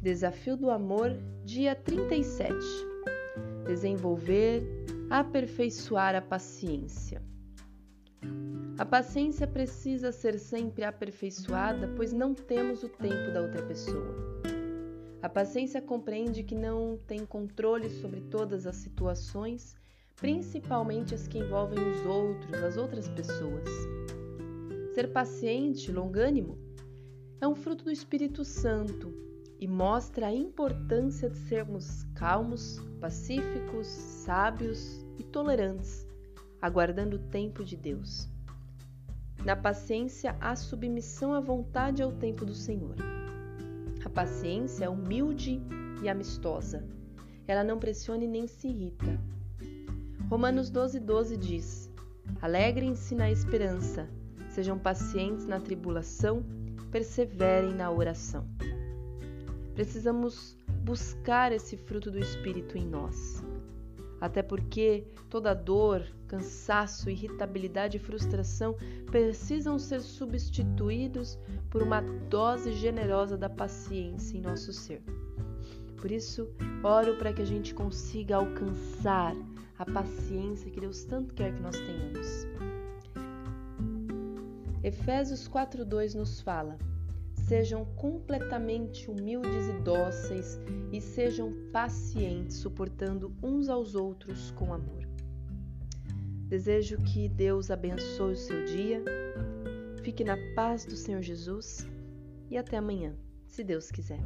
Desafio do Amor, dia 37. Desenvolver, aperfeiçoar a paciência. A paciência precisa ser sempre aperfeiçoada, pois não temos o tempo da outra pessoa. A paciência compreende que não tem controle sobre todas as situações, principalmente as que envolvem os outros, as outras pessoas. Ser paciente, longânimo, é um fruto do Espírito Santo e mostra a importância de sermos calmos, pacíficos, sábios e tolerantes, aguardando o tempo de Deus. Na paciência há submissão à vontade e ao tempo do Senhor. A paciência é humilde e amistosa. Ela não pressiona e nem se irrita. Romanos 12, 12 diz: Alegrem-se na esperança, sejam pacientes na tribulação, perseverem na oração. Precisamos buscar esse fruto do Espírito em nós. Até porque toda dor, cansaço, irritabilidade e frustração precisam ser substituídos por uma dose generosa da paciência em nosso ser. Por isso, oro para que a gente consiga alcançar a paciência que Deus tanto quer que nós tenhamos. Efésios 4:2 nos fala: Sejam completamente humildes e dóceis e sejam pacientes, suportando uns aos outros com amor. Desejo que Deus abençoe o seu dia, fique na paz do Senhor Jesus e até amanhã, se Deus quiser.